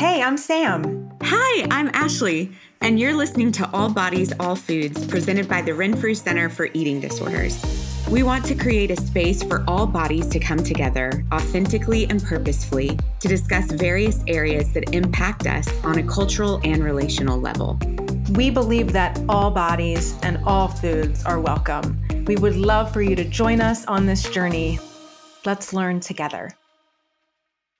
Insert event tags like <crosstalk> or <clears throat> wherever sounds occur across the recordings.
Hey, I'm Sam. Hi, I'm Ashley, and you're listening to All Bodies, All Foods, presented by the Renfrew Center for Eating Disorders. We want to create a space for all bodies to come together authentically and purposefully to discuss various areas that impact us on a cultural and relational level. We believe that all bodies and all foods are welcome. We would love for you to join us on this journey. Let's learn together.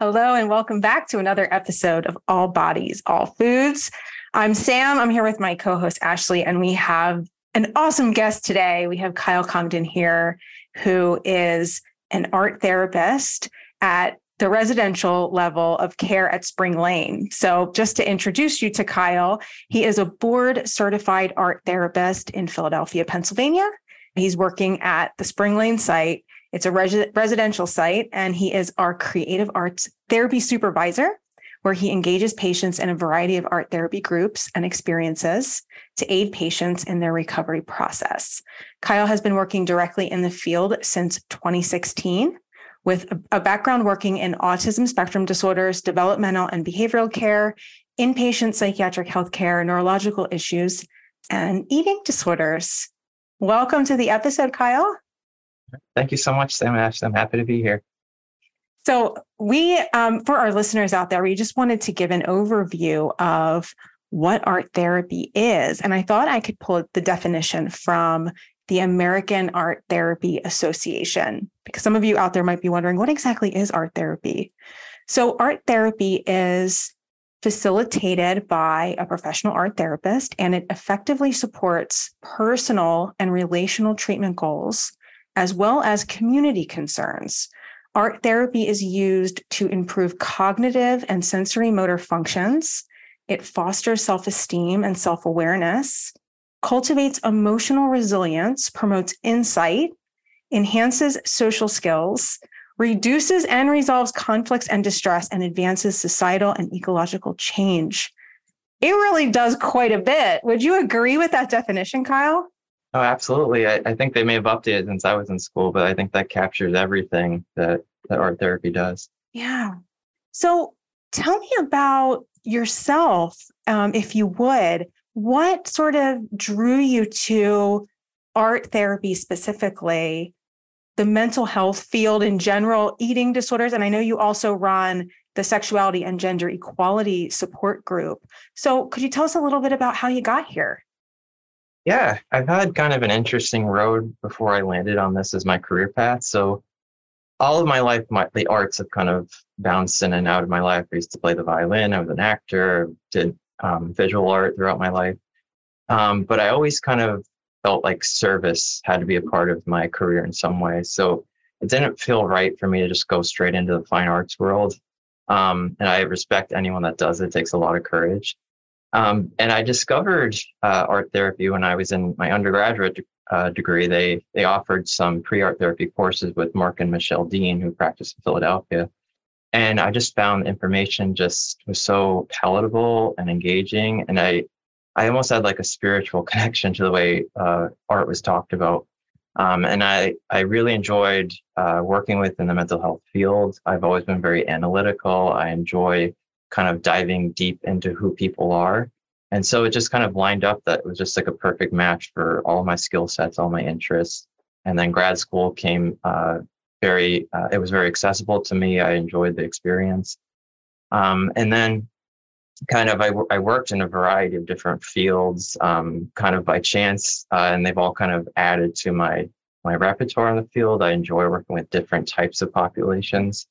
Hello, and welcome back to another episode of All Bodies, All Foods. I'm Sam. I'm here with my co host, Ashley, and we have an awesome guest today. We have Kyle Congdon here, who is an art therapist at the residential level of care at Spring Lane. So, just to introduce you to Kyle, he is a board certified art therapist in Philadelphia, Pennsylvania. He's working at the Spring Lane site it's a res- residential site, and he is our creative arts therapy supervisor, where he engages patients in a variety of art therapy groups and experiences to aid patients in their recovery process. Kyle has been working directly in the field since 2016 with a, a background working in autism spectrum disorders, developmental and behavioral care, inpatient psychiatric health care, neurological issues, and eating disorders. Welcome to the episode, Kyle. Thank you so much, Sam Ash. I'm happy to be here. So, we, um, for our listeners out there, we just wanted to give an overview of what art therapy is. And I thought I could pull the definition from the American Art Therapy Association, because some of you out there might be wondering what exactly is art therapy? So, art therapy is facilitated by a professional art therapist, and it effectively supports personal and relational treatment goals as well as community concerns. Art therapy is used to improve cognitive and sensory motor functions. It fosters self esteem and self awareness, cultivates emotional resilience, promotes insight, enhances social skills, reduces and resolves conflicts and distress, and advances societal and ecological change. It really does quite a bit. Would you agree with that definition, Kyle? Oh, absolutely. I, I think they may have updated since I was in school, but I think that captures everything that, that art therapy does. Yeah. So tell me about yourself, um, if you would. What sort of drew you to art therapy specifically, the mental health field in general, eating disorders? And I know you also run the sexuality and gender equality support group. So could you tell us a little bit about how you got here? Yeah, I've had kind of an interesting road before I landed on this as my career path. So all of my life, my, the arts have kind of bounced in and out of my life. I used to play the violin. I was an actor, did um, visual art throughout my life. Um, but I always kind of felt like service had to be a part of my career in some way. So it didn't feel right for me to just go straight into the fine arts world. Um, and I respect anyone that does it. it takes a lot of courage. Um, and I discovered uh, art therapy when I was in my undergraduate uh, degree. They they offered some pre art therapy courses with Mark and Michelle Dean, who practice in Philadelphia. And I just found information just was so palatable and engaging, and I I almost had like a spiritual <laughs> connection to the way uh, art was talked about. Um, and I I really enjoyed uh, working with in the mental health field. I've always been very analytical. I enjoy kind of diving deep into who people are. And so it just kind of lined up that it was just like a perfect match for all my skill sets, all my interests. And then grad school came uh, very, uh, it was very accessible to me. I enjoyed the experience. Um, and then kind of I, worked in a variety of different fields um, kind of by chance uh, and they've all kind of added to my my repertoire in the field i enjoy working with different types of populations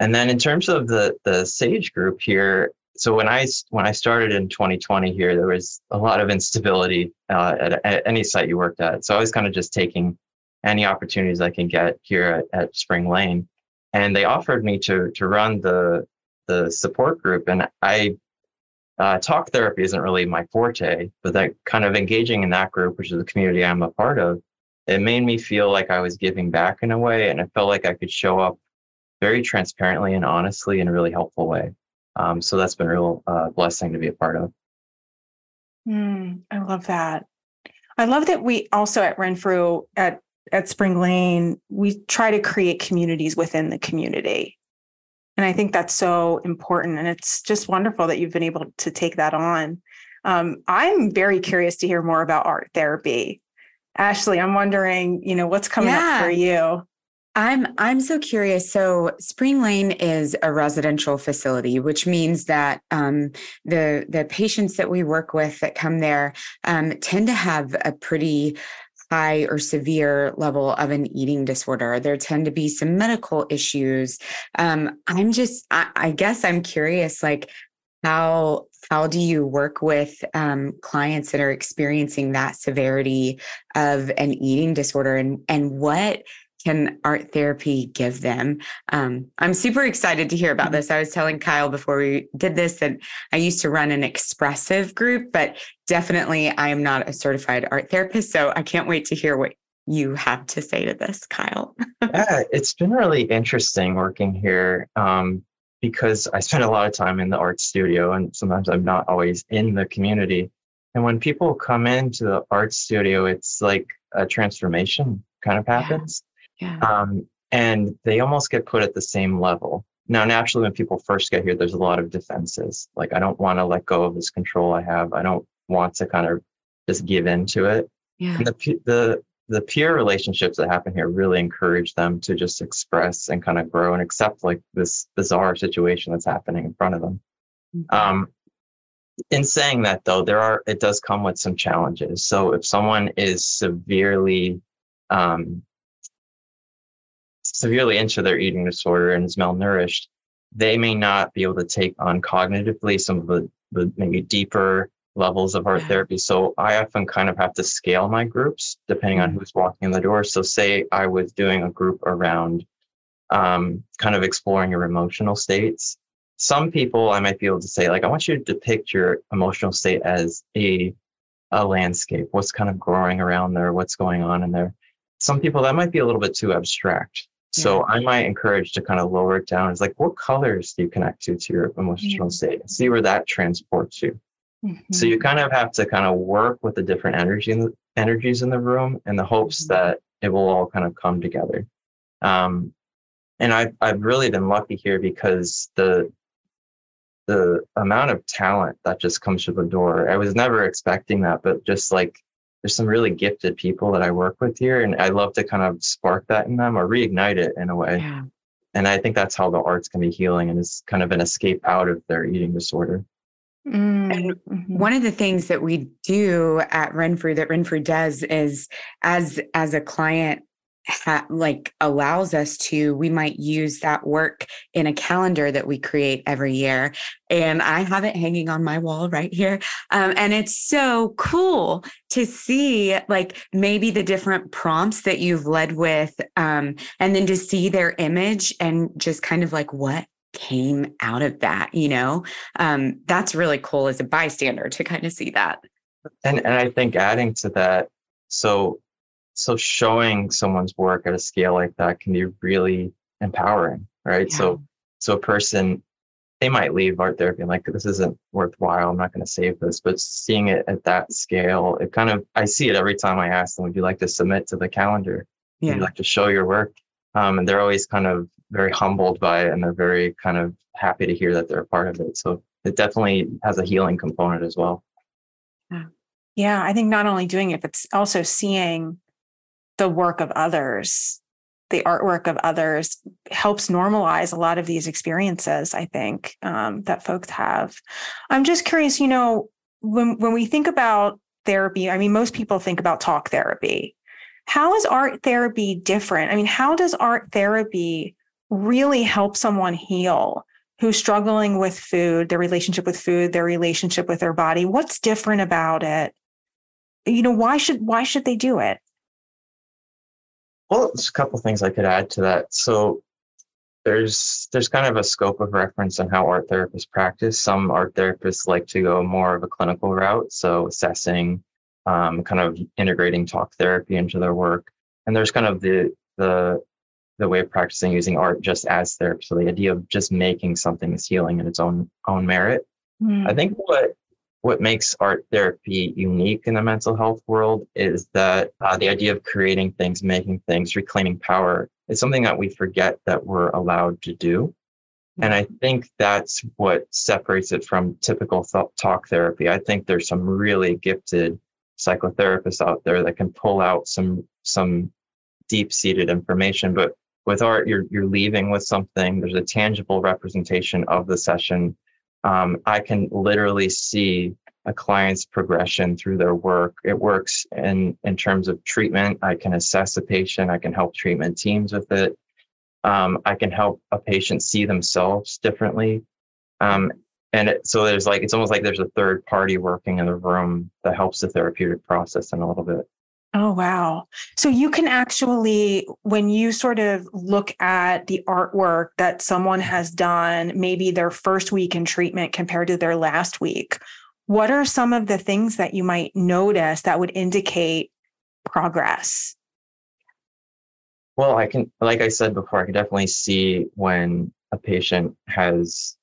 and then in terms of the the Sage group here, so when I when I started in 2020 here, there was a lot of instability uh, at, at, any site you worked at. So I was kind of just taking any opportunities I can get here at, at Spring Lane, and they offered me to to run the the support group, and I uh, talk therapy isn't really my forte, but that kind of engaging in that group, which is the community I'm a part of, it made me feel like I was giving back in a way, and I felt like I could show up very transparently and honestly in a really helpful way. Um, so that's been a real uh, blessing to be a part of. Mm, I love that. I love that we also at Renfrew at at Spring Lane we try to create communities within the community, And I think that's so important. And it's just wonderful that you've been able to take that on. Um, I'm very curious to hear more about art therapy. Ashley, I'm wondering, you know, what's coming yeah. up for you? I'm I'm so curious. So Spring Lane is a residential facility, which means that um, the the patients that we work with that come there um, tend to have a pretty high or severe level of an eating disorder. There tend to be some medical issues. Um, I'm just, I, I, guess I'm curious, like how how do you work with um, clients that are experiencing that severity of an eating disorder, and and what can art therapy give them? Um, I'm super excited to hear about mm-hmm. this. I was telling Kyle before we did this that I used to run an expressive group, but definitely I am not a certified art therapist. So I can't wait to hear what you have to say to this, Kyle. <laughs> yeah, it's been really interesting working here um, because I spend a lot of time in the art studio and sometimes I'm not always in the community. And when people come into the art studio, it's like a transformation kind of happens. Yeah. Um, and they almost get put at the same level. Now, naturally, when people first get here, there's a lot of defenses. Like, I don't want to let go of this control I have. I don't want to kind of just give in to it. Yeah. And the, the, the peer relationships that happen here really encourage them to just express and kind of grow and accept like this bizarre situation that's happening in front of them. Mm-hmm. Um, in saying that though, there are, it does come with some challenges. So if someone is severely um, severely into their eating disorder and is malnourished, they may not be able to take on cognitively some of the, the maybe deeper levels of art therapy. So I often kind of have to scale my groups depending mm-hmm. on who's walking in the door. So say I was doing a group around um, kind of exploring your emotional states. Some people I might be able to say, like, I want you to depict your emotional state as a a landscape, what's kind of growing around there, what's going on in there. Some people that might be a little bit too abstract. So I might encourage to kind of lower it down. It's like, what colors do you connect to to your emotional mm-hmm. state? See where that transports you. Mm-hmm. So you kind of have to kind of work with the different energy in the, energies in the room in the hopes mm-hmm. that it will all kind of come together. Um, and I've I've really been lucky here because the the amount of talent that just comes through the door. I was never expecting that, but just like there's some really gifted people that I work with here, and I love to kind of spark that in them or reignite it in a way. Yeah. And I think that's how the arts can be healing and is kind of an escape out of their eating disorder. Mm. And mm-hmm. one of the things that we do at Renfrew that Renfrew does is as as a client ha- like allows us to we might use that work in a calendar that we create every year. And i have it hanging on my wall right here. Um, and it's so cool to see like maybe the different prompts that you've led with um, and then to see their image and just kind of like what came out of that you know? Um, that's really cool as a bystander to kind of see that. And and i think adding to that so so showing someone's work at a scale like that can be really empowering right? Yeah. so so a person they might leave art therapy and like this isn't worthwhile i'm not going to save this but seeing it at that scale it kind of i see it every time i ask them would you like to submit to the calendar? Yeah. would you like to show your work? Um, and they're always kind of very humbled by it and they're very kind of happy to hear that they're a part of it. So it definitely has a healing component as well. Yeah. Yeah i think not only doing it but also seeing the work of others, the artwork of others helps normalize a lot of these experiences, I think, um, that folks have. I'm just curious, you know, when, when we think about therapy, I mean, most people think about talk therapy. How is art therapy different? I mean, how does art therapy really help someone heal who's struggling with food, their relationship with food, their relationship with their body? What's different about it? You know, why should why should they do it? Well, there's a couple things I could add to that. So there's there's kind of a scope of reference on how art therapists practice. Some art therapists like to go more of a clinical route, so assessing, um, kind of integrating talk therapy into their work. And there's kind of the the the way of practicing using art just as therapy. So the idea of just making something is healing in its own own merit. Mm. I think what what makes art therapy unique in the mental health world is that uh, the idea of creating things, making things, reclaiming power is something that we forget that we're allowed to do. And I think that's what separates it from typical th- talk therapy. I think there's some really gifted psychotherapists out there that can pull out some some deep-seated information, but with art, you're you're leaving with something. There's a tangible representation of the session. Um, I can literally see a client's progression through their work. It works in in terms of treatment. I can assess a patient. I can help treatment teams with it. Um, I can help a patient see themselves differently. Um, and it, so there's like it's almost like there's a third party working in the room that helps the therapeutic process in a little bit. Oh, wow. So you can actually, when you sort of look at the artwork that someone has done, maybe their first week in treatment compared to their last week, what are some of the things that you might notice that would indicate progress? Well, I can, like I said before, I can definitely see when a patient has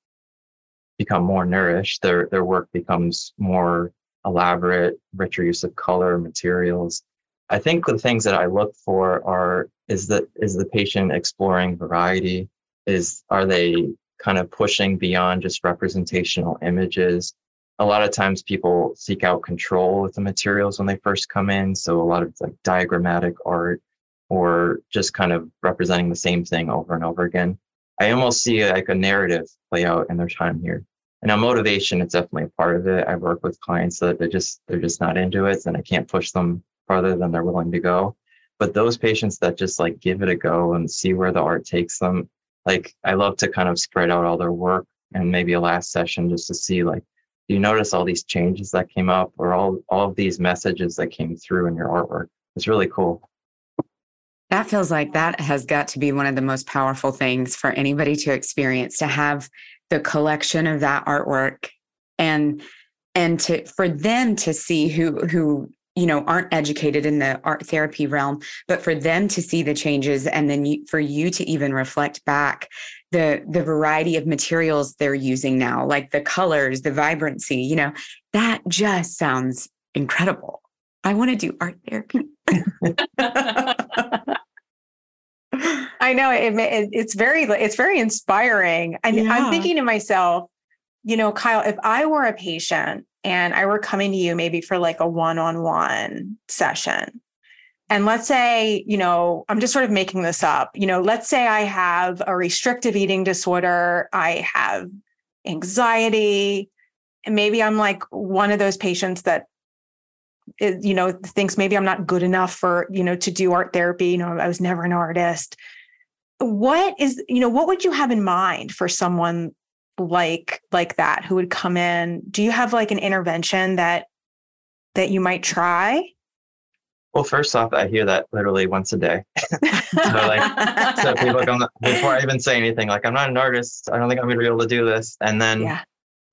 become more nourished, their, their work becomes more elaborate, richer use of color, materials. I think the things that I look for are is that is the patient exploring variety? Is are they kind of pushing beyond just representational images? A lot of times people seek out control with the materials when they first come in. So a lot of like diagrammatic art or just kind of representing the same thing over and over again. I almost see like a narrative play out in their time here. And now motivation is definitely a part of it. I work with clients that they're just they're just not into it and I can't push them farther than they're willing to go. But those patients that just like give it a go and see where the art takes them, like I love to kind of spread out all their work and maybe a last session just to see like, do you notice all these changes that came up or all, all of these messages that came through in your artwork? It's really cool. That feels like that has got to be one of the most powerful things for anybody to experience to have the collection of that artwork and and to for them to see who who you know aren't educated in the art therapy realm but for them to see the changes and then you, for you to even reflect back the the variety of materials they're using now like the colors the vibrancy you know that just sounds incredible. I want to do art therapy. <laughs> I know it, it, it's very it's very inspiring. And yeah. i'm thinking to myself you know kyle if i were a patient and I were coming to you maybe for like a one on one session. And let's say, you know, I'm just sort of making this up. You know, let's say I have a restrictive eating disorder, I have anxiety, and maybe I'm like one of those patients that eh, you know thinks maybe I'm not good enough for, you know, to do art therapy, you know, I was never an artist. What is, you know, what would you have in mind for someone like like that who would come in. Do you have like an intervention that that you might try? Well first off i hear that literally once a day. <laughs> So like so <laughs> people come before i even say anything like i'm not an artist. I don't think i'm going to be able to do this. And then yeah.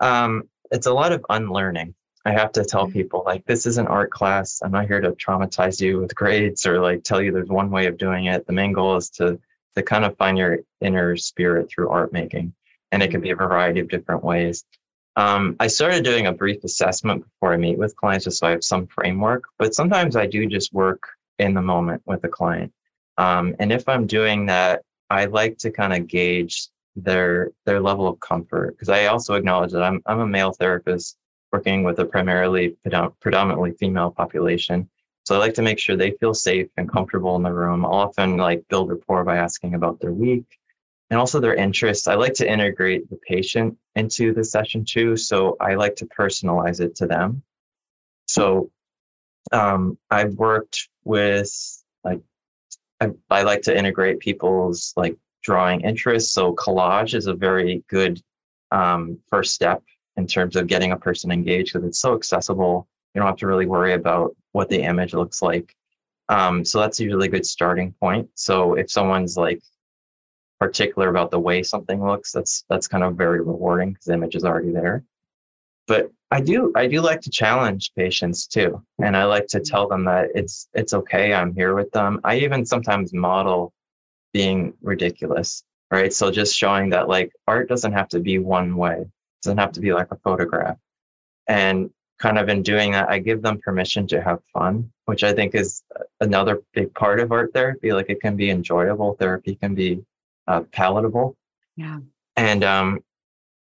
um it's a lot of unlearning i have to tell mm-hmm. people. Like this is an art class. I'm not here to traumatize you with grades or like tell you there's one way of doing it. The main goal is to to kind of find your inner spirit through art making and it can be a variety of different ways. Um, I started doing a brief assessment before I meet with clients just so I have some framework, but sometimes I do just work in the moment with the client. Um, and if I'm doing that, I like to kind of gauge their their level of comfort because I also acknowledge that I'm I'm a male therapist working with a primarily predominantly female population. So I like to make sure they feel safe and comfortable in the room. I'll often like build rapport by asking about their week, and also their interests. I like to integrate the patient into the session too. So I like to personalize it to them. So um, I've worked with like I, I like to integrate people's like drawing interests. So collage is a very good um, first step in terms of getting a person engaged because it's so accessible. You don't have to really worry about what the image looks like. Um, so that's usually a good starting point. So if someone's like particular about the way something looks, that's that's kind of very rewarding because the image is already there. But I do I do like to challenge patients too, and I like to tell them that it's it's okay. I'm here with them. I even sometimes model being ridiculous, right? So just showing that like art doesn't have to be one way. It doesn't have to be like a photograph. And kind of in doing that, I give them permission to have fun, which I think is another big part of art therapy. Like it can be enjoyable. Therapy can be uh, palatable. Yeah. And um,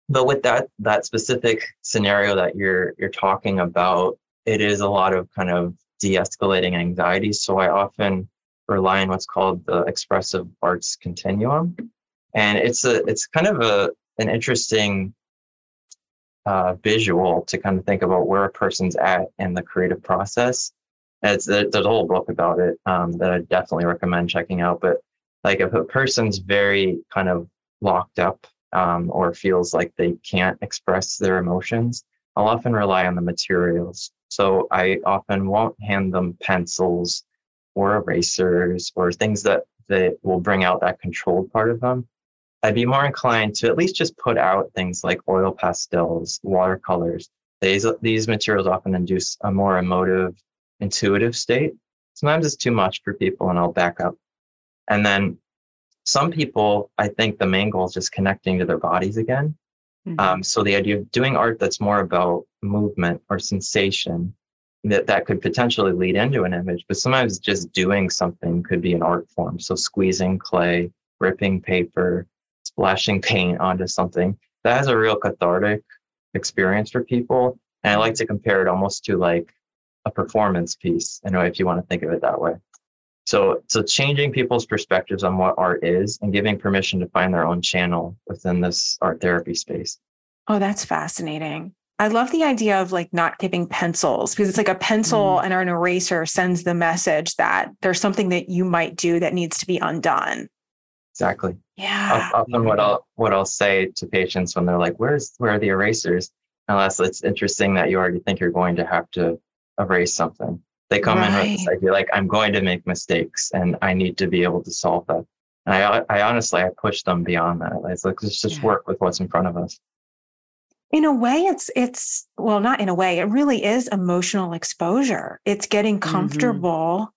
but with that that specific scenario that you're you're talking about, it is a lot of kind of de-escalating anxiety. So I often rely on what's called the expressive arts continuum, and it's a it's kind of a an interesting uh, visual to kind of think about where a person's at in the creative process. It's there's a whole book about it um, that I definitely recommend checking out. But like if a person's very kind of locked up um, or feels like they can't express their emotions, I'll often rely on the materials. So I often won't hand them pencils or erasers or things that, that will bring out that controlled part of them. I'd be more inclined to at least just put out things like oil pastels, watercolors. These, these materials often induce a more emotive, intuitive state. Sometimes it's too much for people, and I'll back up. And then some people, I think the main goal is just connecting to their bodies again. Mm-hmm. Um, so the idea of doing art that's more about movement or sensation that that could potentially lead into an image, but sometimes just doing something could be an art form. So squeezing clay, ripping paper, splashing <laughs> paint onto something that has a real cathartic experience for people. And I like to compare it almost to like a performance piece, you know, if you want to think of it that way. So, so changing people's perspectives on what art is and giving permission to find their own channel within this art therapy space. Oh, that's fascinating. I love the idea of like not giving pencils because it's like a pencil mm. and an eraser sends the message that there's something that you might do that needs to be undone. Exactly. Yeah. Often what I'll what I'll say to patients when they're like, "Where's where are the erasers?" Unless it's interesting that you already think you're going to have to erase something. They come right. in with this idea like, I'm going to make mistakes and I need to be able to solve that. And I, I honestly, I push them beyond that. It's like, let's just yeah. work with what's in front of us. In a way, it's, it's, well, not in a way, it really is emotional exposure. It's getting mm-hmm. comfortable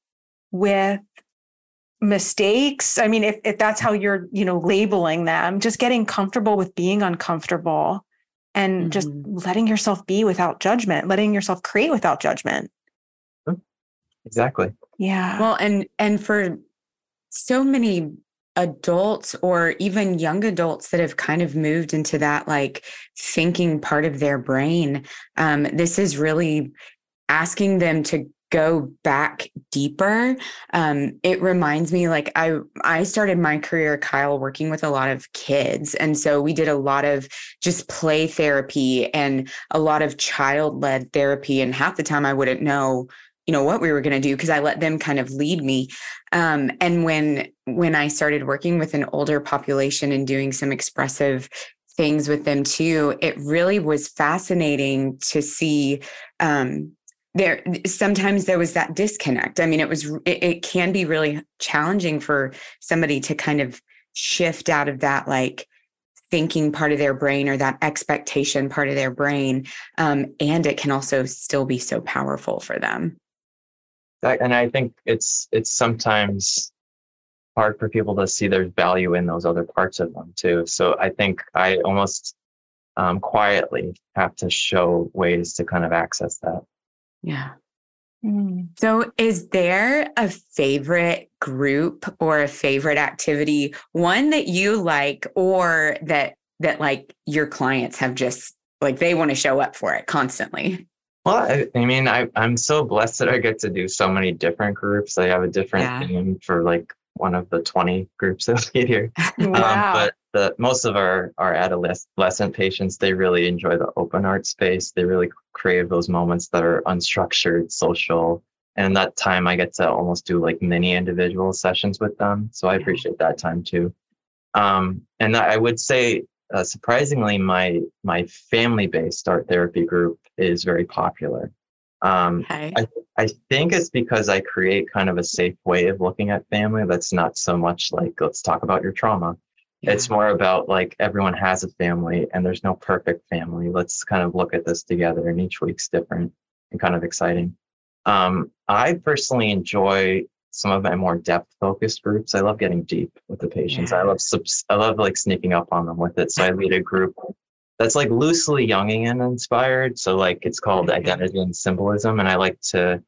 mm-hmm. with mistakes. I mean, if, if that's how you're, you know, labeling them, just getting comfortable with being uncomfortable and mm-hmm. just letting yourself be without judgment, letting yourself create without judgment. Exactly. Yeah. Well, and and for so many adults or even young adults that have kind of moved into that like thinking part of their brain, um, this is really asking them to go back deeper um, it reminds me like i i started my career kyle working with a lot of kids and so we did a lot of just play therapy and a lot of child led therapy and half the time i wouldn't know you know what we were going to do because i let them kind of lead me. Um, and when when i started working with an older population and doing some expressive things with them too it really was fascinating to see um, there sometimes there was that disconnect. I mean it was it, it can be really challenging for somebody to kind of shift out of that like thinking part of their brain or that expectation part of their brain um, and it can also still be so powerful for them that, and I think it's it's sometimes hard for people to see there's value in those other parts of them too. So I think I almost um, quietly have to show ways to kind of access that. Yeah. Mm. So, is there a favorite group or a favorite activity, one that you like, or that that like your clients have just like they want to show up for it constantly? Well, I, I, mean, I, I'm so blessed that I get to do so many different groups. I have a different yeah. theme for like one of the 20 groups <laughs> that we here. Um, wow. Um, but the, most of our, our adolescent patients, they really enjoy the open art space. They really crave those moments that are unstructured, social. And that time I get to almost do like mini individual sessions with them. So I appreciate that time too. Um, and I would say uh, surprisingly, my my family based art therapy group is very popular. Um, okay. I, I think it's because I create kind of a safe way of looking at family that's not so much like, let's talk about your trauma. Yeah. It's more about like everyone has a family and there's no perfect family. Let's kind of look at this together, and each week's different and kind of exciting. Um, I personally enjoy some of my more depth focused groups. I love getting deep with the patients. Yeah. I love subs- I love like sneaking up on them with it. So I lead a group that's like loosely Jungian inspired. So like it's called identity and symbolism, and I like to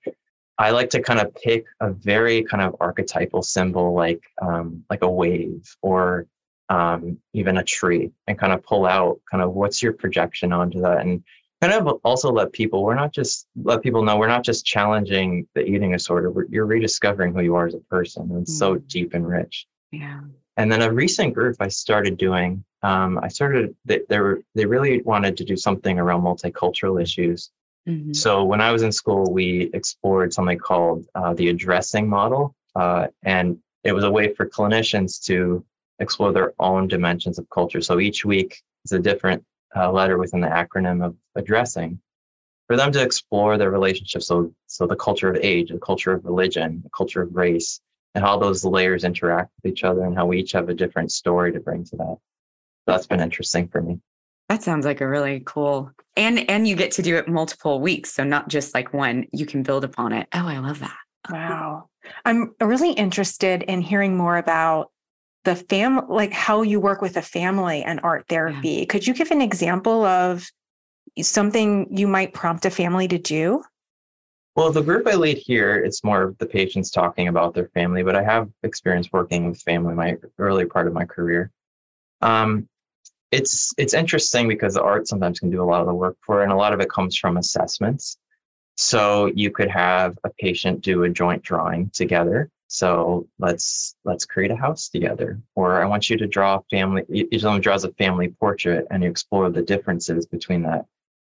I like to kind of pick a very kind of archetypal symbol like um, like a wave or um, even a tree, and kind of pull out kind of what's your projection onto that, and kind of also let people we're not just let people know we're not just challenging the eating disorder. We're, you're rediscovering who you are as a person, and so deep and rich. Yeah. And then a recent group I started doing, um, I started they, they were they really wanted to do something around multicultural issues. Mm-hmm. So when I was in school, we explored something called uh, the addressing model, uh, and it was a way for clinicians to explore their own dimensions of culture. So each week is a different uh, letter within the acronym of addressing, for them to explore their relationships. So so the culture of age, the culture of religion, the culture of race, and how those layers interact with each other and how we each have a different story to bring to that. That's been interesting for me. That sounds like a really cool and and you get to do it multiple weeks. So not just like one, you can build upon it. Oh, I love that. Wow. I'm really interested in hearing more about the fam like how you work with a family and art therapy. Yeah. Could you give an example of something you might prompt a family to do? Well, the group I lead here, it's more of the patients talking about their family, but I have experience working with family my early part of my career. Um, it's it's interesting because the art sometimes can do a lot of the work for it, and a lot of it comes from assessments. So you could have a patient do a joint drawing together. So let's let's create a house together. Or I want you to draw a family. Each of them draws a family portrait, and you explore the differences between that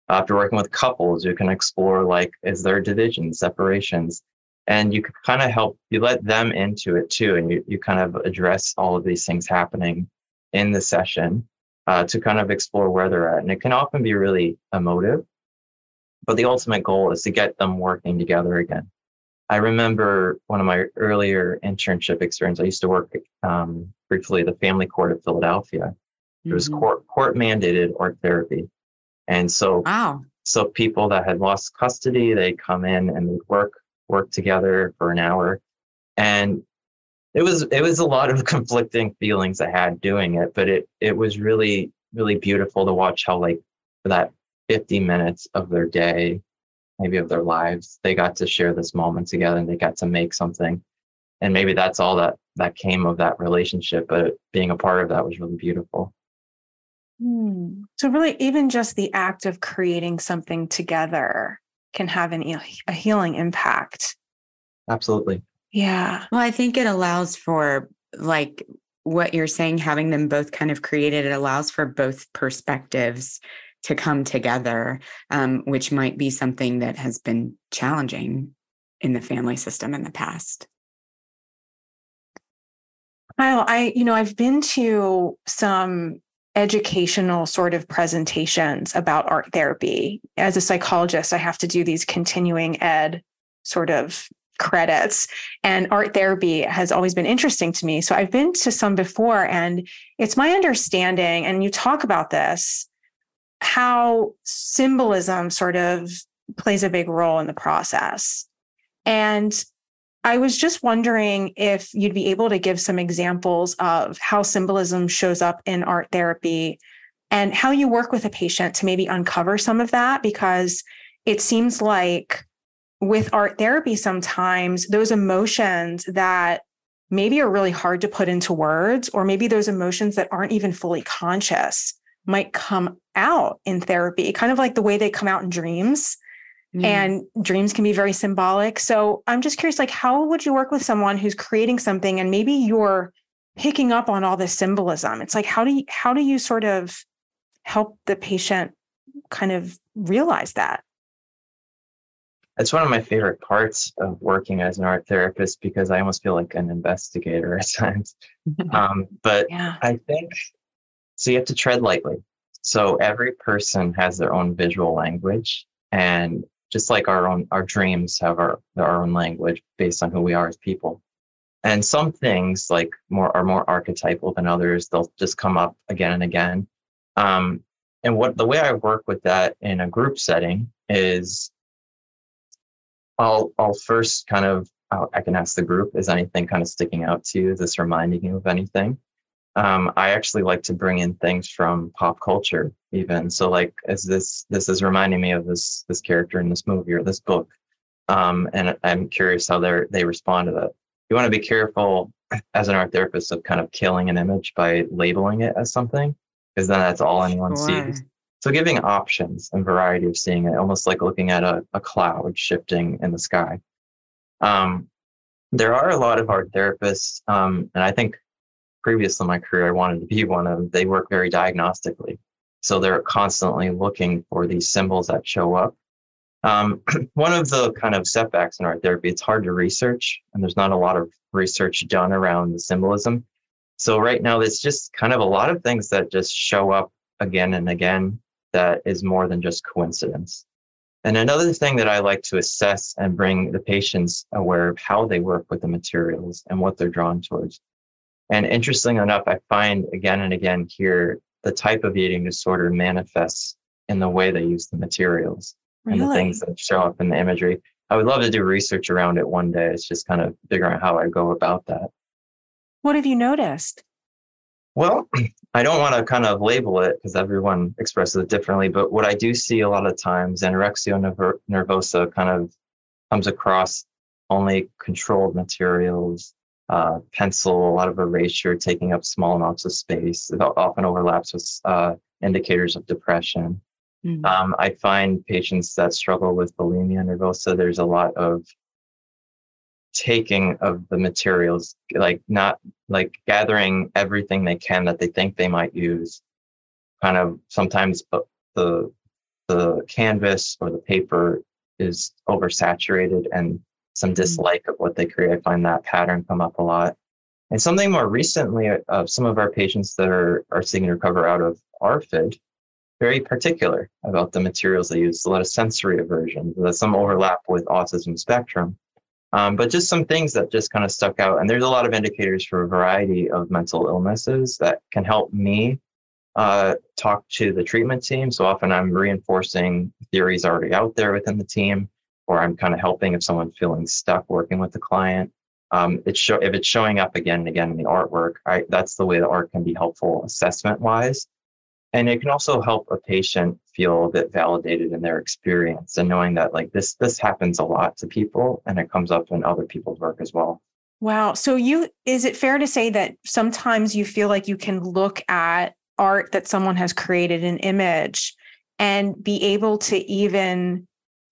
after working with couples, you can explore like, is there divisions, separations? And you can kind of help, you let them into it too. And you, you kind of address all of these things happening in the session uh, to kind of explore where they're at. And it can often be really emotive. But the ultimate goal is to get them working together again. I remember one of my earlier internship experience. I used to work um, briefly at the Family Court of Philadelphia. It was mm-hmm. court court mandated art therapy, and so, wow. So people that had lost custody, they come in and they work work together for an hour, and it was it was a lot of <laughs> conflicting feelings I had doing it, but it it was really really beautiful to watch how like for that 50 minutes of their day, maybe of their lives, they got to share this moment together and they got to make something. And maybe that's all that that came of that relationship, but being a part of that was really beautiful. Hmm. So, really, even just the act of creating something together can have an, a healing impact. Absolutely. Yeah. Well, I think it allows for, like what you're saying, having them both kind of created, it allows for both perspectives to come together, um, which might be something that has been challenging in the family system in the past. Kyle, I, you know, I've been to some educational sort of presentations about art therapy. As a psychologist, I have to do these continuing ed sort of credits and art therapy has always been interesting to me. So I've been to some before and it's my understanding and you talk about this how symbolism sort of plays a big role in the process. And I was just wondering if you'd be able to give some examples of how symbolism shows up in art therapy and how you work with a patient to maybe uncover some of that, because it seems like with art therapy, sometimes those emotions that maybe are really hard to put into words, or maybe those emotions that aren't even fully conscious might come out in therapy, kind of like the way they come out in dreams Mm. And dreams can be very symbolic. So I'm just curious, like, how would you work with someone who's creating something and maybe you're picking up on all this symbolism? It's like, how do you, how do you sort of help the patient kind of realize that? It's one of my favorite parts of working as an art therapist because I almost feel like an investigator at times. <laughs> um, but yeah. I think so. You have to tread lightly. So every person has their own visual language, and just like our own our dreams have our our own language based on who we are as people and some things like more are more archetypal than others they'll just come up again and again um, and what the way i work with that in a group setting is i'll i'll first kind of i can ask the group is anything kind of sticking out to you is this reminding you of anything um, I actually like to bring in things from pop culture, even. So, like, as this this is reminding me of this this character in this movie or this book, um, and I'm curious how they they respond to that. you want to be careful as an art therapist of kind of killing an image by labeling it as something, because then that's all anyone sure. sees. So giving options and variety of seeing it, almost like looking at a, a cloud shifting in the sky. Um, there are a lot of art therapists, um, and I think previous in my career, I wanted to be one of them. They work very diagnostically. So they're constantly looking for these symbols that show up. Um, <clears throat> one of the kind of setbacks in art therapy, it's hard to research, and there's not a lot of research done around the symbolism. So right now, it's just kind of a lot of things that just show up again and again that is more than just coincidence. And another thing that I like to assess and bring the patients aware of how they work with the materials and what they're drawn towards. And interesting enough, I find again and again here the type of eating disorder manifests in the way they use the materials really? and the things that show up in the imagery. I would love to do research around it one day. It's just kind of figuring out how I go about that. What have you noticed? Well, <clears throat> I don't want to kind of label it because everyone expresses it differently. But what I do see a lot of times, anorexia nervosa kind of comes across only controlled materials, uh, pencil, a lot of erasure, taking up small amounts of space. It often overlaps with uh, indicators of depression. Mm-hmm. Um, I find patients that struggle with bulimia nervosa, there's a lot of taking of the materials, like not like gathering everything they can that they think they might use. Kind of sometimes the the canvas or the paper is oversaturated and some mm-hmm. dislike of what they create. I find that pattern come up a lot. And something more recently, uh, some of our patients that are, are seeking to recover out of ARFID, very particular about the materials they use, a lot of sensory aversion, there's some overlap with autism spectrum. Um, but just some things that just kind of stuck out. And there's a lot of indicators for a variety of mental illnesses that can help me uh, talk to the treatment team. So often I'm reinforcing theories already out there within the team, or I'm kind of helping if someone's feeling stuck working with the client. Um, it's show, if it's showing up again and again in the artwork, I, that's the way the art can be helpful assessment wise. And it can also help a patient feel a bit validated in their experience and knowing that like this this happens a lot to people and it comes up in other people's work as well. Wow. So you is it fair to say that sometimes you feel like you can look at art that someone has created an image and be able to even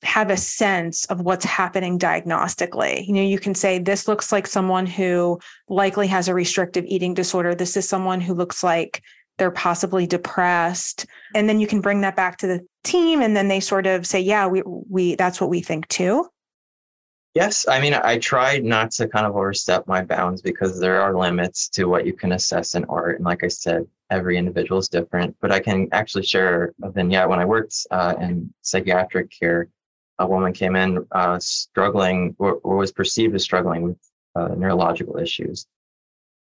have a sense of what's happening diagnostically. You know, you can say this looks like someone who likely has a restrictive eating disorder. This is someone who looks like they're possibly depressed. And then you can bring that back to the team and then they sort of say yeah we we that's what we think too. Yes i mean i try not to kind of overstep my bounds because there are limits to what you can assess in art. And like i said every individual is different. But i can actually share a vignette. When i worked uh, in psychiatric care a woman came in uh, struggling or, or, was perceived as struggling with uh, neurological issues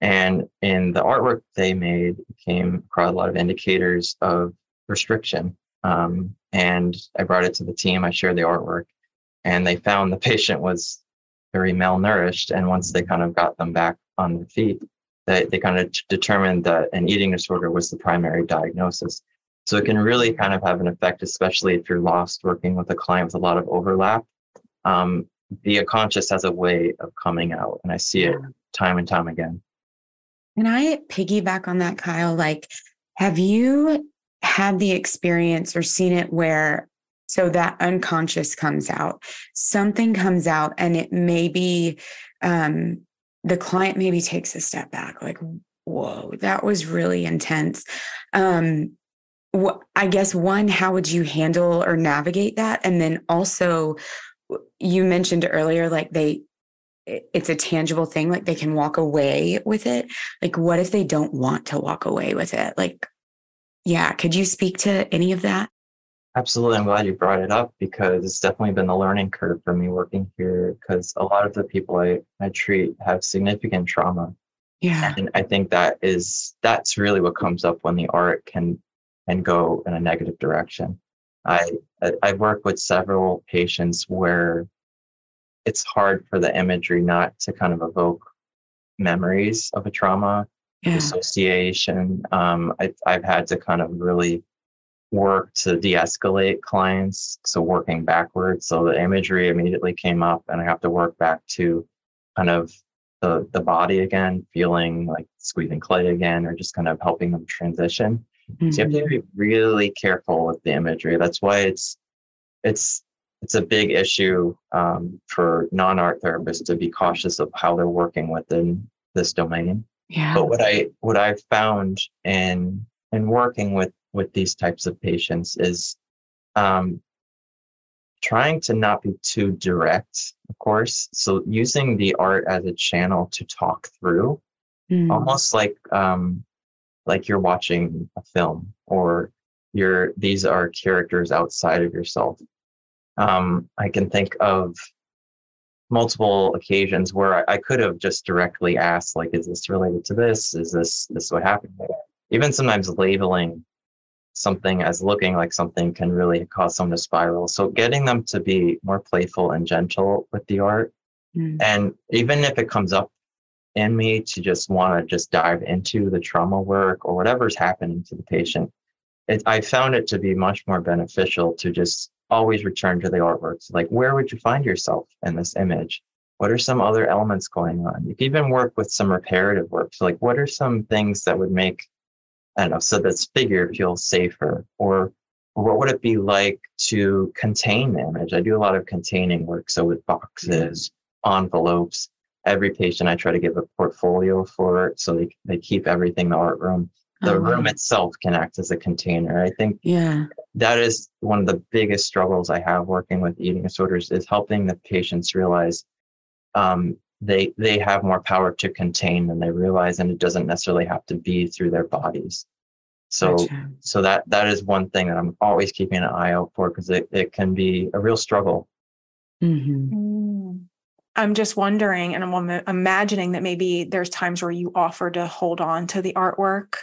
and in the artwork they made, came across a lot of indicators of restriction. Um, and I brought it to the team. I shared the artwork, and they found the <laughs> patient was very malnourished. And once they kind of got them back on their feet, they, they kind of determined that an eating disorder was the primary diagnosis. So it can really kind of have an effect, especially if you're lost working with a client with a lot of overlap. Um, the unconscious has a way of coming out, and I see it time and time again. Can I piggyback on that, Kyle? Like, have you had the experience or seen it where so that unconscious comes out, something comes out, and it maybe um, the client maybe takes a step back, like, whoa, that was really intense. Um, wh- I guess one, how would you handle or navigate that? And then also, you mentioned earlier, like they it's a tangible thing like they can walk away with it. Like what if they don't want to walk away with it? Like yeah could you speak to any of that? Absolutely i'm glad you brought it up because it's definitely been the learning curve for me working here because a lot of the people i i treat have significant trauma. Yeah. And i think that is that's really what comes up when the art can can go in a negative direction i i've worked with several patients where it's hard for the imagery not to kind of evoke memories of a trauma yeah. association. Um, I, I've had to kind of really work to de-escalate clients so working backwards so the imagery immediately came up and i have to work back to kind of the the body again, feeling like squeezing clay again, or just kind of helping them transition. Mm-hmm. So you have to mm-hmm. be really careful with the imagery. That's why it's it's it's a big issue um, for non-art therapists to be cautious of how they're working within this domain. Yeah. But what I what I've found in in working with with these types of patients is um, trying to not be too direct, of course. So using the art as a channel to talk through, mm. almost like um, like you're watching a film or you're these are characters outside of yourself. Um, I can think of multiple occasions where I, I could have just directly asked, like, is this related to this? Is this this what happened? Even sometimes labeling something as looking like something can really cause someone to spiral. So getting them to be more playful and gentle with the art. Mm. And even if it comes up in me to just want to just dive into the trauma work or whatever's happening to the patient, it, I found it to be much more beneficial to just always return to the artwork. So like, where would you find yourself in this image? What are some other elements going on? You can even work with some reparative work. So like, what are some things that would make, I don't know, so this figure feels safer? Or what would it be like to contain the image? I do a lot of containing work. So with boxes, envelopes, every patient I try to give a portfolio for so they, they keep everything in the art room the oh, room itself can act as a container i think yeah that is one of the biggest struggles i have working with eating disorders is helping the patients realize um, they they have more power to contain than they realize and it doesn't necessarily have to be through their bodies so gotcha. so that that is one thing that i'm always keeping an eye out for because it, it can be a real struggle mm-hmm. Mm. I'm just wondering, and I'm imagining that maybe there's times where you offer to hold on to the artwork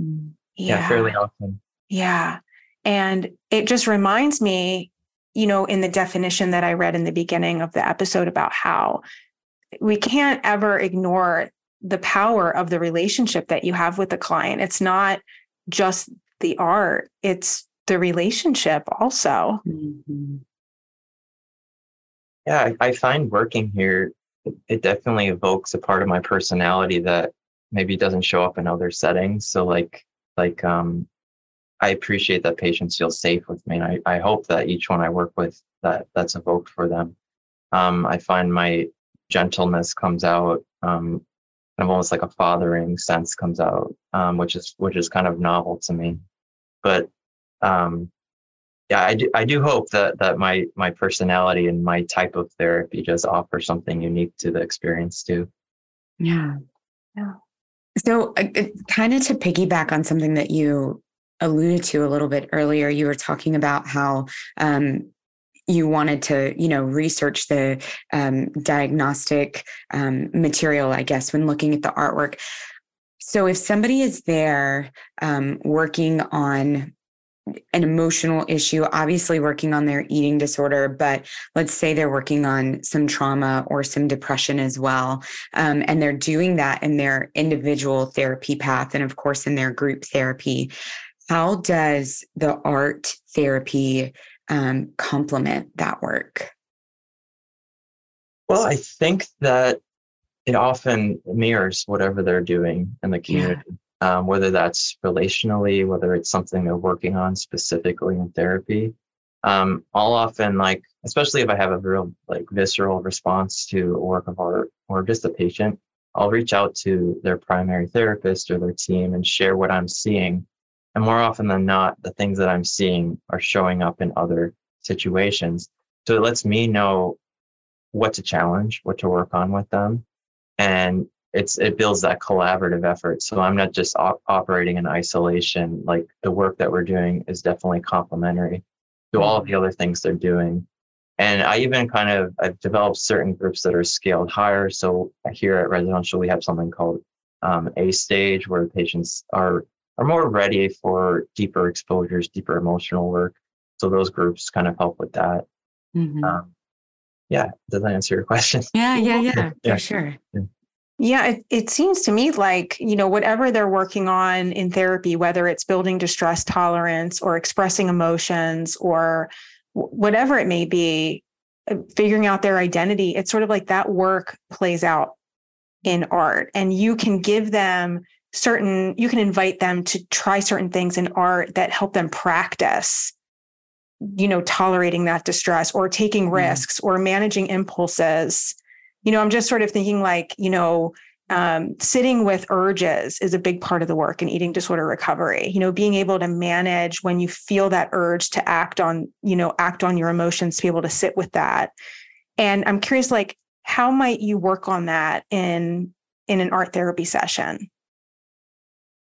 Mm. Yeah. yeah, fairly often. Yeah. And it just reminds me, you know, in the definition that I read in the beginning of the episode about how we can't ever ignore the power of the relationship that you have with the client. It's not just the art, it's the relationship also. Mm-hmm. Yeah, I, I find working here, it definitely evokes a part of my personality that maybe doesn't show up in other settings. So like like um I appreciate that patients feel safe with me. And I, I hope that each one I work with that that's evoked for them. Um, I find my gentleness comes out, um, kind of almost like a fathering sense comes out, um, which is which is kind of novel to me. But um, yeah, I do I do hope that that my my personality and my type of therapy just offer something unique to the experience too. Yeah. Yeah. So, uh, kind of to piggyback on something that you alluded to a little bit earlier, you were talking about how um, you wanted to, you know, research the um, diagnostic um, material, I guess, when looking at the artwork. So, if somebody is there um, working on an emotional issue, obviously working on their eating disorder, but let's say they're working on some trauma or some depression as well. Um, and they're doing that in their individual therapy path and, of course, in their group therapy. How does the art therapy um, complement that work? Well, I think that it often mirrors whatever they're doing in the community. Yeah um, whether that's relationally, whether it's something they're working on specifically in therapy. Um, I'll often like, especially if I have a real like visceral response to a work of art or just a patient, I'll reach out to their primary therapist or their team and share what I'm seeing. And more often than not, the things that I'm seeing are showing up in other situations. So it lets me know what to challenge, what to work on with them. And it's it builds that collaborative effort. So i'm not just op- operating in isolation. Like the work that we're doing is definitely complementary to all of the other things they're doing. And i even kind of i've developed certain groups that are scaled higher. So here at residential we have something called um, a stage where patients are are more ready for deeper exposures deeper emotional work. So those groups kind of help with that. Mm-hmm. um, yeah. Does that answer your question? Yeah yeah yeah, <laughs> yeah. for sure. Yeah. Yeah, it, it seems to me like, you know, whatever they're working on in therapy, whether it's building distress tolerance or expressing emotions or whatever it may be, uh, figuring out their identity, it's sort of like that work plays out in art and you can give them certain you can invite them to try certain things in art that help them practice you know tolerating that distress or taking mm-hmm. risks or managing impulses you know i'm just sort of thinking like you know um, sitting with urges is a big part of the work in eating disorder recovery. You know being able to manage when you feel that urge to act on you know act on your emotions to be able to sit with that. And i'm curious like how might you work on that in in an art therapy session?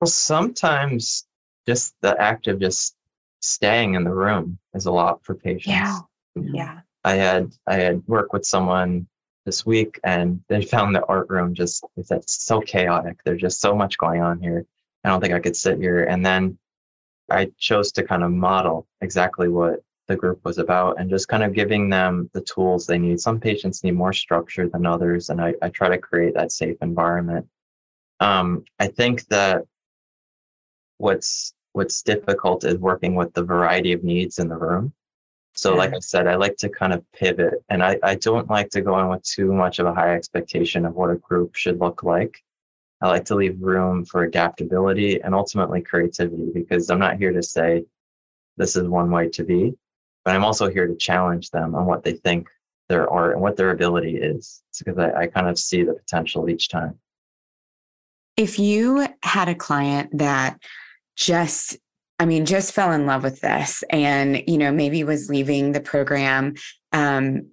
Well sometimes just the act of just staying in the room is a lot for patients. Yeah. Yeah. I had i had worked with someone this week and they found the art room just it's so chaotic. There's just so much going on here. I don't think i could sit here. And then i chose to kind of model exactly what the group was about and just kind of giving them the tools they need. Some patients need more structure than others and i, I try to create that safe environment. Um, i think that what's what's difficult is working with the variety of needs in the room so, yeah. like I said, I like to kind of pivot and I, I don't like to go in with too much of a high expectation of what a group should look like. I like to leave room for adaptability and ultimately creativity because I'm not here to say this is one way to be, but I'm also here to challenge them on what they think their art and what their ability is because I, I kind of see the potential each time. If you had a client that just I mean, just fell in love with this and, you know, maybe was leaving the program. Um,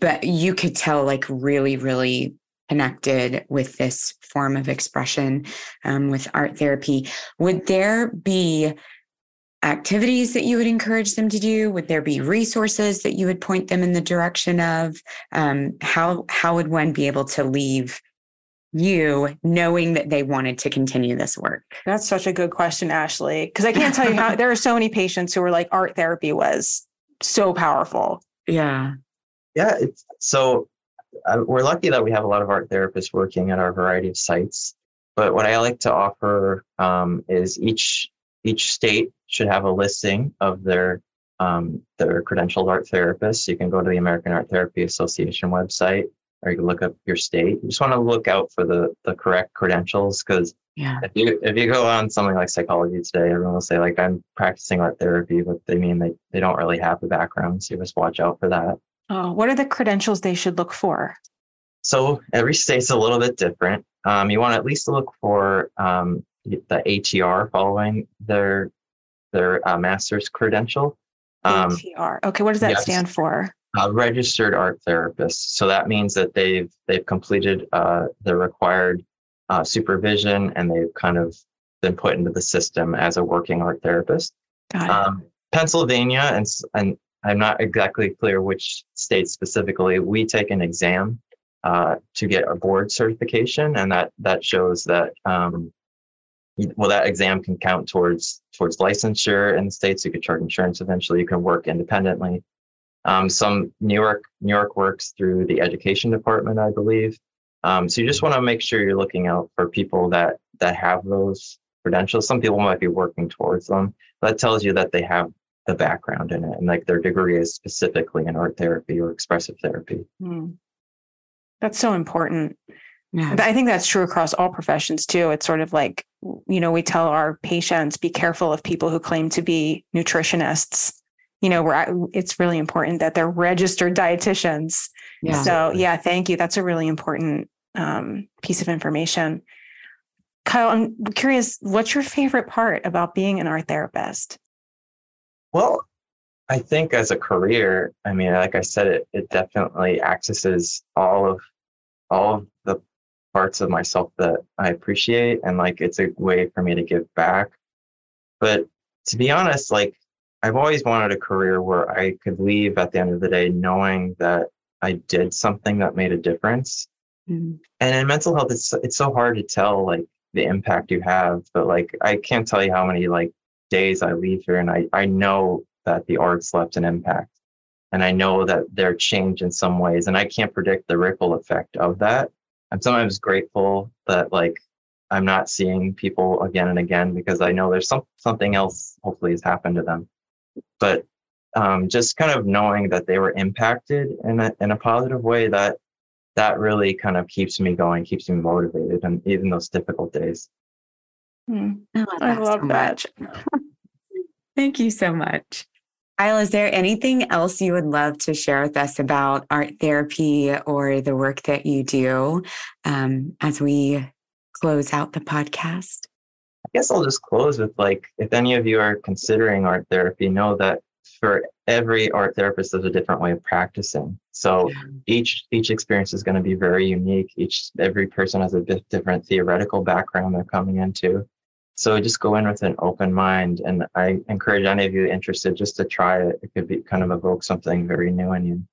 but you could tell like really, really connected with this form of expression um, with art therapy. Would there be activities that you would encourage them to do? Would there be resources that you would point them in the direction of? Um, how how would one be able to leave you knowing that they wanted to continue this work? That's such a good question, Ashley. Because I can't tell you how there are so many patients who were like, art therapy was so powerful. Yeah. Yeah. It's, so uh, we're lucky that we have a lot of art therapists working at our variety of sites. But what I like to offer um, is each each state should have a listing of their um, their credentialed art therapists. You can go to the American Art Therapy Association website or you can look up your state. You just want to look out for the the correct credentials because yeah. if you if you go on something like psychology today, everyone will say like I'm practicing art therapy, but they mean they, they don't really have the background. So you just watch out for that. Oh, what are the credentials they should look for? So every state's a little bit different. Um, you want to at least look for um, the ATR following their their uh, master's credential. Um, ATR. Okay, what does that yes. stand for? Uh, registered art therapists. So that means that they've they've completed uh, the required uh, supervision and they've kind of been put into the system as a working art therapist. Um, Pennsylvania and and I'm not exactly clear which state specifically. We take an exam uh, to get a board certification, and that that shows that. Um, well, that exam can count towards towards licensure in the states. You could charge insurance eventually. You can work independently. Um, some New York New York works through the education department, I believe. Um, so you just want to make sure you're looking out for people that that have those credentials. Some people might be working towards them. That tells you that they have the background in it and like their degree is specifically in art therapy or expressive therapy. Mm. That's so important. Yeah. I think that's true across all professions too. It's sort of like, you know, we tell our patients be careful of people who claim to be nutritionists you know, where it's really important that they're registered dietitians. Yeah. So yeah, thank you. That's a really important um, piece of information. Kyle, I'm curious, what's your favorite part about being an art therapist? Well, I think as a career, I mean, like I said, it it definitely accesses all of all of the parts of myself that I appreciate, and like it's a way for me to give back. But to be honest, like I've always wanted a career where I could leave at the end of the day knowing that I did something that made a difference. Mm-hmm. And in mental health, it's it's so hard to tell like the impact you have, but like I can't tell you how many like days I leave here and I I know that the arts left an impact. And I know that they're changed in some ways. And I can't predict the ripple effect of that. I'm sometimes grateful that like I'm not seeing people again and again because I know there's some something else hopefully has happened to them but um, just kind of knowing that they were impacted in a, in a positive way that that really kind of keeps me going, keeps me motivated, and even those difficult days. Mm. I love that. I love so that. <laughs> Thank you so much. Kyle, is there anything else you would love to share with us about art therapy or the work that you do um, as we close out the podcast? I guess I'll just close with like, if any of you are considering art therapy, know that for every art therapist, there's a different way of practicing. So each each experience is going to be very unique. Each every person has a bit different theoretical background they're coming into. So just go in with an open mind, and I encourage any of you interested just to try it. It could be kind of evoke something very new in you.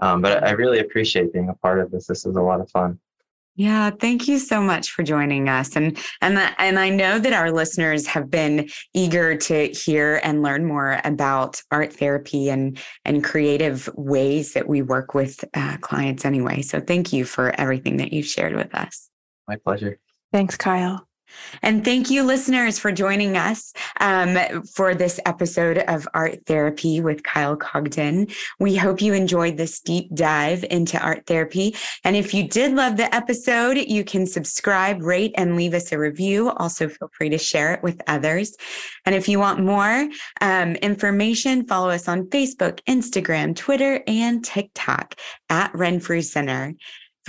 Um, but I really appreciate being a part of this. This is a lot of fun. Yeah, thank you so much for joining us. And and and I know that our listeners have been eager to hear and learn more about art therapy and and creative ways that we work with uh, clients anyway. So thank you for everything that you've shared with us. My pleasure. Thanks, Kyle. And thank you, listeners, for joining us um, for this episode of Art Therapy with Kyle Congdon. We hope you enjoyed this deep dive into art therapy. And if you did love the episode, you can subscribe, rate, and leave us a review. Also, feel free to share it with others. And if you want more um, information, follow us on Facebook, Instagram, Twitter, and TikTok at Renfrew Center.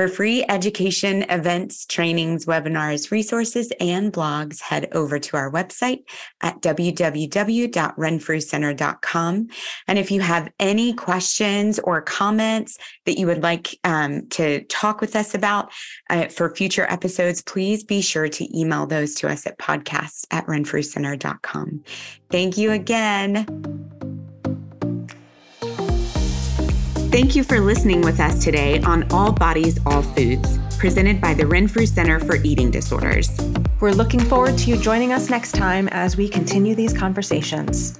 For free education, events, trainings, webinars, resources, and blogs, head over to our website at www.renfrewcenter.com. And if you have any questions or comments that you would like um, to talk with us about uh, for future episodes, please be sure to email those to us at podcasts at renfrewcenter.com. Thank you again. Thank you for listening with us today on All Bodies, All Foods, presented by the Renfrew Center for Eating Disorders. We're looking forward to you joining us next time as we continue these conversations.